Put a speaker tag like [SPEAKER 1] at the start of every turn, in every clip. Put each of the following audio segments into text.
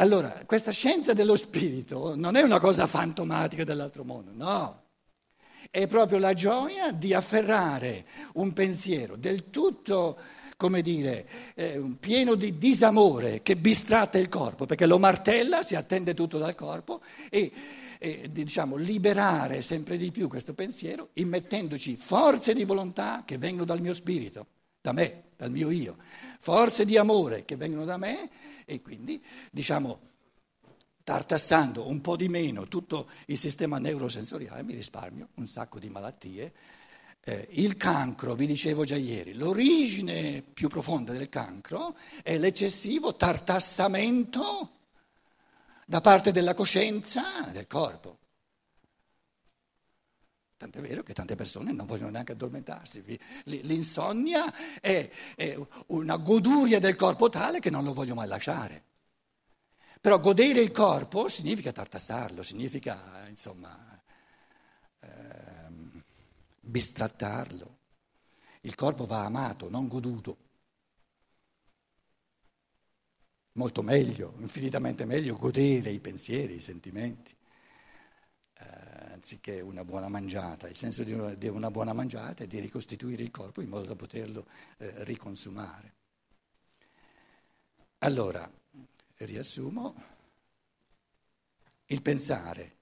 [SPEAKER 1] Allora, questa scienza dello spirito non è una cosa fantomatica dell'altro mondo, no. È proprio la gioia di afferrare un pensiero del tutto, come dire, eh, pieno di disamore che bistratta il corpo, perché lo martella, si attende tutto dal corpo e, e diciamo, liberare sempre di più questo pensiero, immettendoci forze di volontà che vengono dal mio spirito, da me, dal mio io, forze di amore che vengono da me e quindi, diciamo, tartassando un po' di meno tutto il sistema neurosensoriale, mi risparmio un sacco di malattie. Eh, il cancro, vi dicevo già ieri, l'origine più profonda del cancro è l'eccessivo tartassamento da parte della coscienza del corpo. Tant'è vero che tante persone non vogliono neanche addormentarsi. L'insonnia è, è una goduria del corpo tale che non lo voglio mai lasciare. Però godere il corpo significa tartassarlo, significa insomma ehm, bistrattarlo. Il corpo va amato, non goduto. Molto meglio, infinitamente meglio godere i pensieri, i sentimenti, anziché una buona mangiata. Il senso di una, di una, buona mangiata è di ricostituire il corpo in modo da poterlo eh, riconsumare. Allora, riassumo, il pensare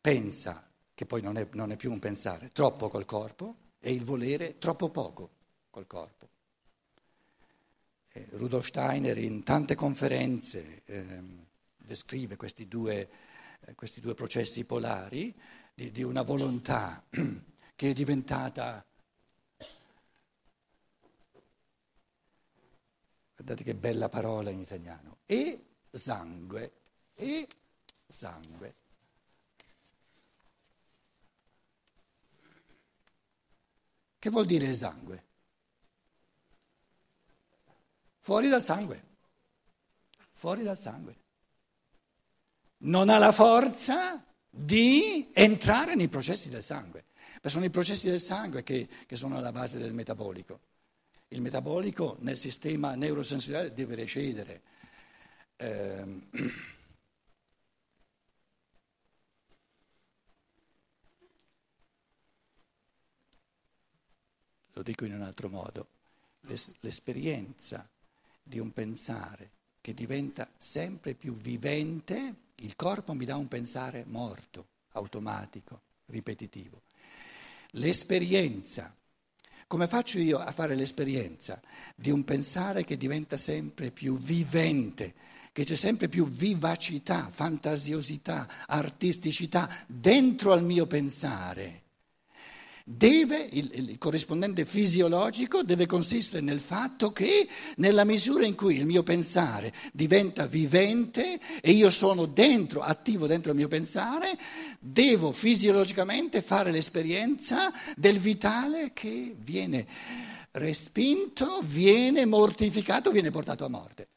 [SPEAKER 1] pensa, che poi non è, non è, più un pensare, troppo col corpo, e il volere troppo poco col corpo. Eh, Rudolf Steiner in tante conferenze eh, descrive questi due, questi due, processi polari di, di una volontà che è diventata guardate che bella parola in italiano, e sangue, e sangue. Che vuol dire sangue? Fuori dal sangue, fuori dal sangue. Non ha la forza di entrare nei processi del sangue, perché sono i processi del sangue che, che sono alla base del metabolico. Il metabolico nel sistema neurosensoriale deve recedere. Eh, lo dico in un altro modo, l'esperienza di un pensare che diventa sempre più vivente, il corpo mi dà un pensare morto, automatico, ripetitivo. L'esperienza come faccio io a fare l'esperienza di un pensare che diventa sempre più vivente, che c'è sempre più vivacità, fantasiosità, artisticità dentro al mio pensare? Deve, il, il, corrispondente fisiologico deve consistere nel fatto che nella misura in cui il mio pensare diventa vivente e io sono dentro, attivo dentro il mio pensare, devo fisiologicamente fare l'esperienza del vitale che viene respinto, viene mortificato, viene portato a morte.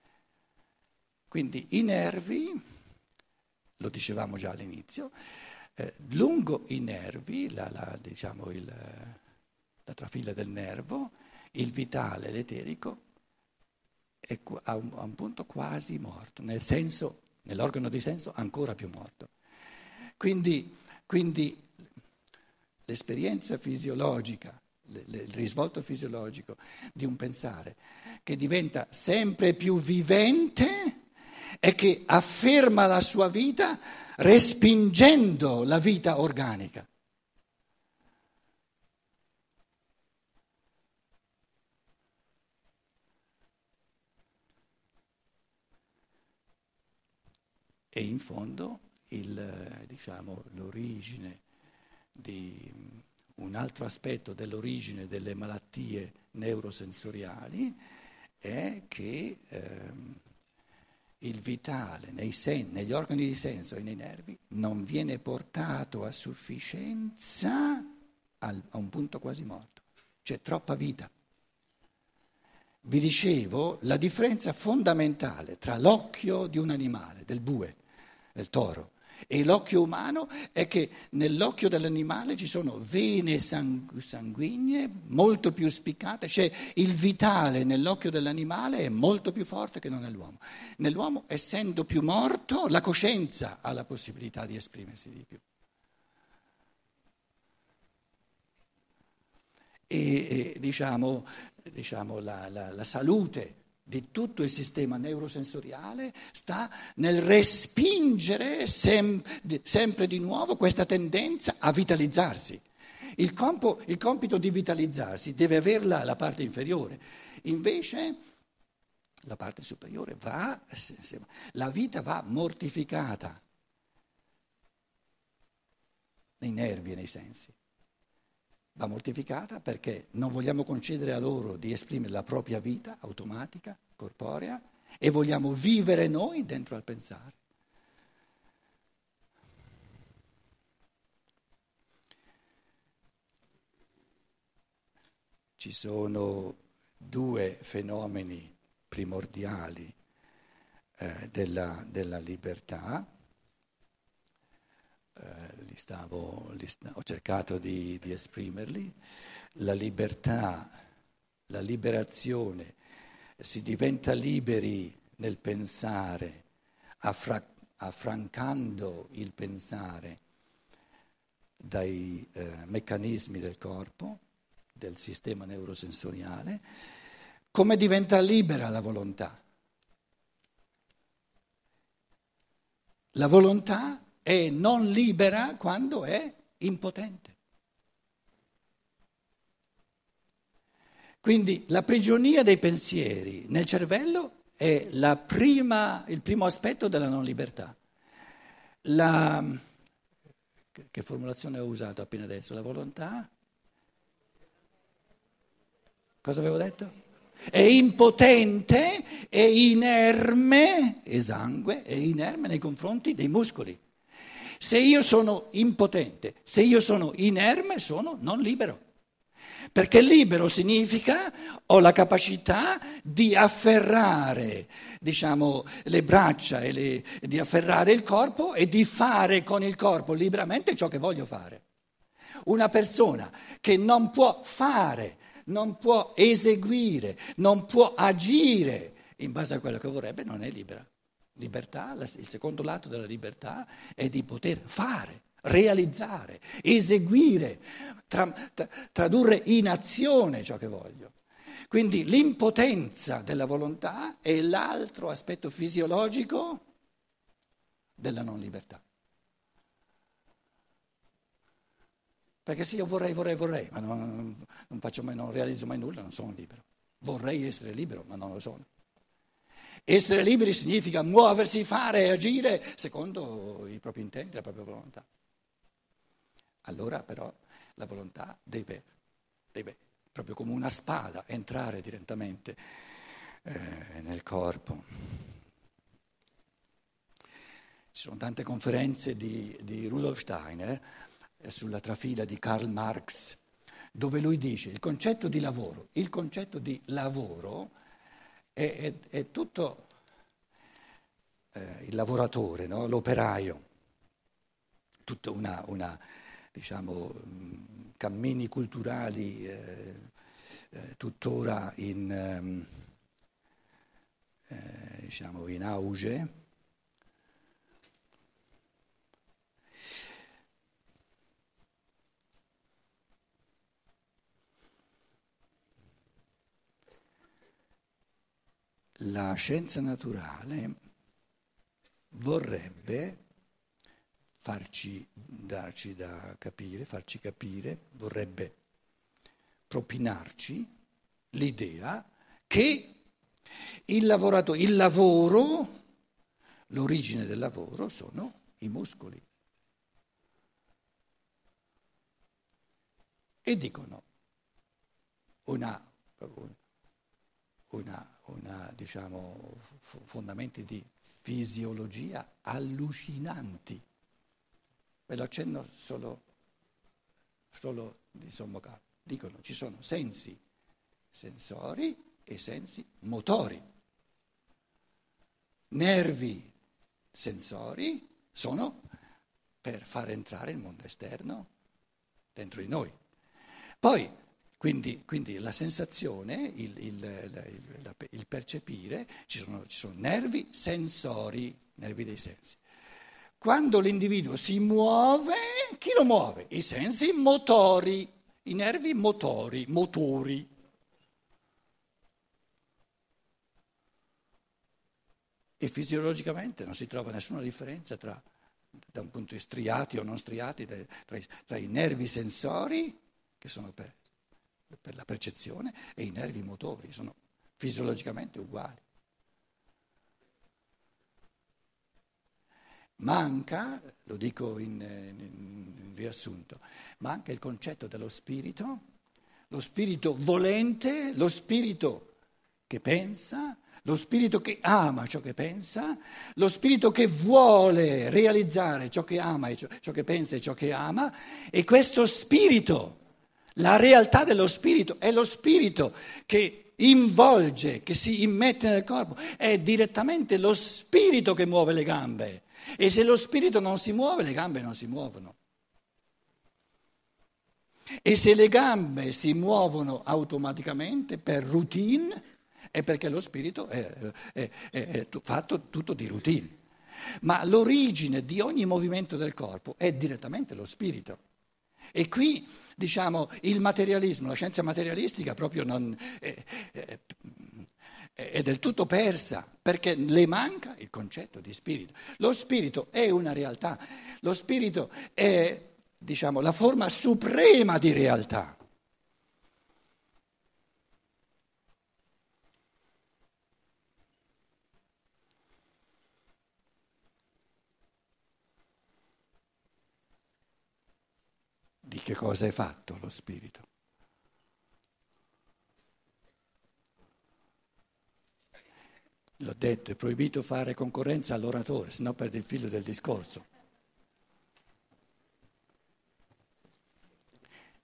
[SPEAKER 1] Quindi i nervi, lo dicevamo già all'inizio, eh, lungo i nervi, la, la, diciamo il, la trafila del nervo, il vitale, l'eterico, è a un, a un punto quasi morto, nel senso, nell'organo di senso ancora più morto. Quindi, quindi l'esperienza fisiologica, il risvolto fisiologico di un pensare che diventa sempre più vivente e che afferma la sua vita respingendo la vita organica. E in fondo il, diciamo, l'origine di un altro aspetto dell'origine delle malattie neurosensoriali è che ehm, il vitale nei sen- negli organi di senso e nei nervi non viene portato a sufficienza al- a un punto quasi morto. C'è troppa vita. Vi dicevo la differenza fondamentale tra l'occhio di un animale, del bue, del toro, E l'occhio umano è che nell'occhio dell'animale ci sono vene sanguigne molto più spiccate, cioè il vitale nell'occhio dell'animale è molto più forte che non nell'uomo. Nell'uomo, essendo più morto, la coscienza ha la possibilità di esprimersi di più. E, e diciamo, diciamo la, la, la salute di tutto il sistema neurosensoriale sta nel respingere sem- sempre di nuovo questa tendenza a vitalizzarsi. Il, compo, il compito di vitalizzarsi deve averla la parte inferiore, invece la parte superiore va, la vita va mortificata. Nei nervi e nei sensi va mortificata perché non vogliamo concedere a loro di esprimere la propria vita automatica, corporea, e vogliamo vivere noi dentro al pensare. Ci sono due fenomeni primordiali eh, della, della libertà eh, stavo, li st- ho cercato di, di, esprimerli, la libertà, la liberazione, si diventa liberi nel pensare, affra- affrancando il pensare dai eh, meccanismi del corpo, del sistema neurosensoriale, come diventa libera la volontà. La volontà è non libera quando è impotente. Quindi la prigionia dei pensieri nel cervello è prima, il primo aspetto della non libertà. La, che formulazione ho usato appena adesso? La volontà? Cosa avevo detto? È impotente, è inerme, esangue, è inerme nei confronti dei muscoli. Se io sono impotente, se io sono inerme, sono non libero. Perché libero significa ho la capacità di afferrare, diciamo, le braccia e le, di afferrare il corpo e di fare con il corpo liberamente ciò che voglio fare. Una persona che non può fare, non può eseguire, non può agire in base a quello che vorrebbe, non è libera. Libertà, il secondo lato della libertà è di poter fare, realizzare, eseguire, tra, tra, tradurre in azione ciò che voglio. Quindi l'impotenza della volontà è l'altro aspetto fisiologico della non libertà. Perché se io vorrei, vorrei, vorrei, ma non, non, mai, non realizzo mai nulla, non sono libero. Vorrei essere libero, ma non lo sono. Essere liberi significa muoversi, fare e agire secondo i propri intenti, la propria volontà. Allora però la volontà deve, deve proprio come una spada, entrare direttamente eh, nel corpo. Ci sono tante conferenze di, di Rudolf Steiner eh, sulla trafila di Karl Marx, dove lui dice il concetto di lavoro, il concetto di lavoro è, è, è tutto eh, il lavoratore, no? l'operaio, tutta una, una diciamo, cammini culturali eh, eh, tuttora in, ehm, eh, diciamo, in auge. La scienza naturale vorrebbe farci, darci da capire, farci capire, vorrebbe propinarci l'idea che il, lavoratore, il lavoro, l'origine del lavoro sono i muscoli. E dicono una, una una, diciamo, fondamenti di fisiologia allucinanti. Ve lo accenno solo, solo di sommo capo. Dicono ci sono sensi sensori e sensi motori. Nervi sensori sono per far entrare il mondo esterno dentro di noi. Poi, quindi, quindi la sensazione, il, il, il, percepire, ci sono, ci sono nervi sensori, nervi dei sensi. Quando l'individuo si muove, chi lo muove? I sensi motori, i nervi motori, motori. E fisiologicamente non si trova nessuna differenza tra, da un punto di vista striati o non striati, tra i, tra i nervi sensori, che sono per, per la percezione, e i nervi motori, sono fisiologicamente uguali. Manca, lo dico in, in, riassunto, manca il concetto dello spirito, lo spirito volente, lo spirito che pensa, lo spirito che ama ciò che pensa, lo spirito che vuole realizzare ciò che ama ciò, ciò che pensa e ciò che ama, e questo spirito, la realtà dello spirito, è lo spirito che involge, che si immette nel corpo, è direttamente lo spirito che muove le gambe. E se lo spirito non si muove, le gambe non si muovono. E se le gambe si muovono automaticamente per routine, è perché lo spirito è, è, è, è fatto tutto di routine. Ma l'origine di ogni movimento del corpo è direttamente lo spirito. E qui, diciamo, il materialismo, la scienza materialistica proprio non, è, è, è del tutto persa perché le manca il concetto di spirito. Lo spirito è una realtà, lo spirito è diciamo, la forma suprema di realtà. Di che cosa è fatto lo spirito? L'ho detto, è proibito fare concorrenza all'oratore, sennò perde il filo del discorso.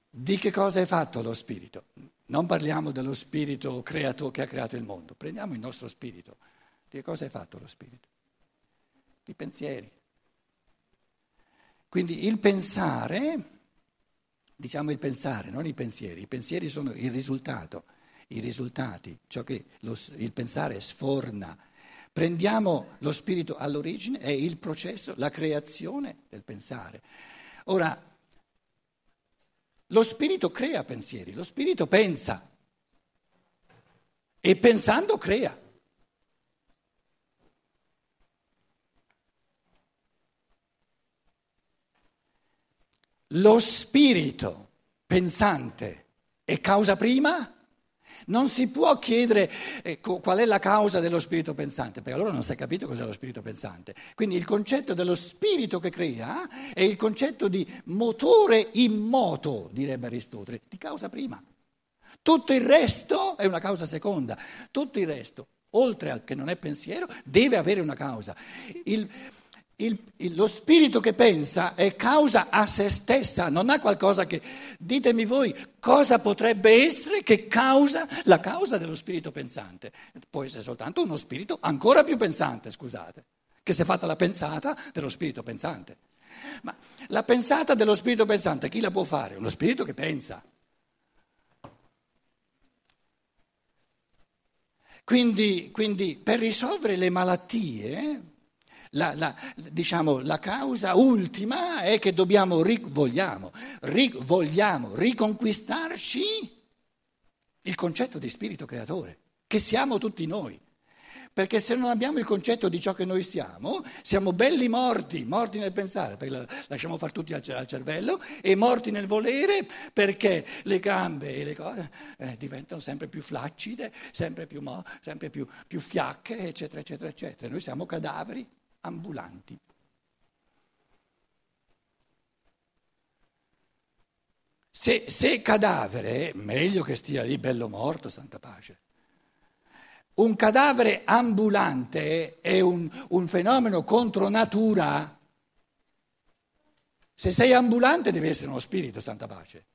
[SPEAKER 1] Di che cosa è fatto lo spirito? Non parliamo dello spirito creato, che ha creato il mondo, prendiamo il nostro spirito. Di che cosa è fatto lo spirito? Di pensieri. Quindi il pensare, diciamo il pensare, non i pensieri, i pensieri sono il risultato i risultati, ciò che lo, il pensare sforna. Prendiamo lo spirito all'origine, è il processo, la creazione del pensare. Ora, lo spirito crea pensieri, lo spirito pensa e pensando crea. Lo spirito pensante è causa prima? Non si può chiedere eh, qual è la causa dello spirito pensante, perché allora non si è capito cos'è lo spirito pensante. Quindi il concetto dello spirito che crea è il concetto di motore in moto, direbbe Aristotele, di causa prima. Tutto il resto è una causa seconda, tutto il resto, oltre al che non è pensiero, deve avere una causa. Il, il, lo spirito che pensa è causa a se stessa, non ha qualcosa che... Ditemi voi cosa potrebbe essere che causa la causa dello spirito pensante. Può essere soltanto uno spirito ancora più pensante, scusate, che si è fatta la pensata dello spirito pensante. Ma la pensata dello spirito pensante chi la può fare? Uno spirito che pensa. Quindi, quindi per risolvere le malattie la, la, diciamo, la causa ultima è che dobbiamo, vogliamo, vogliamo riconquistarci il concetto di spirito creatore, che siamo tutti noi. Perché se non abbiamo il concetto di ciò che noi siamo, siamo belli morti, morti nel pensare, perché lasciamo far tutti al cervello, e morti nel volere perché le gambe e le cose eh, diventano sempre più flaccide, sempre, più, sempre più, più fiacche, eccetera, eccetera, eccetera. Noi siamo cadaveri ambulanti. Se, se cadavere, meglio che stia lì bello morto, santa pace. Un cadavere ambulante è un, un fenomeno contro natura. Se sei ambulante devi essere uno spirito, santa pace.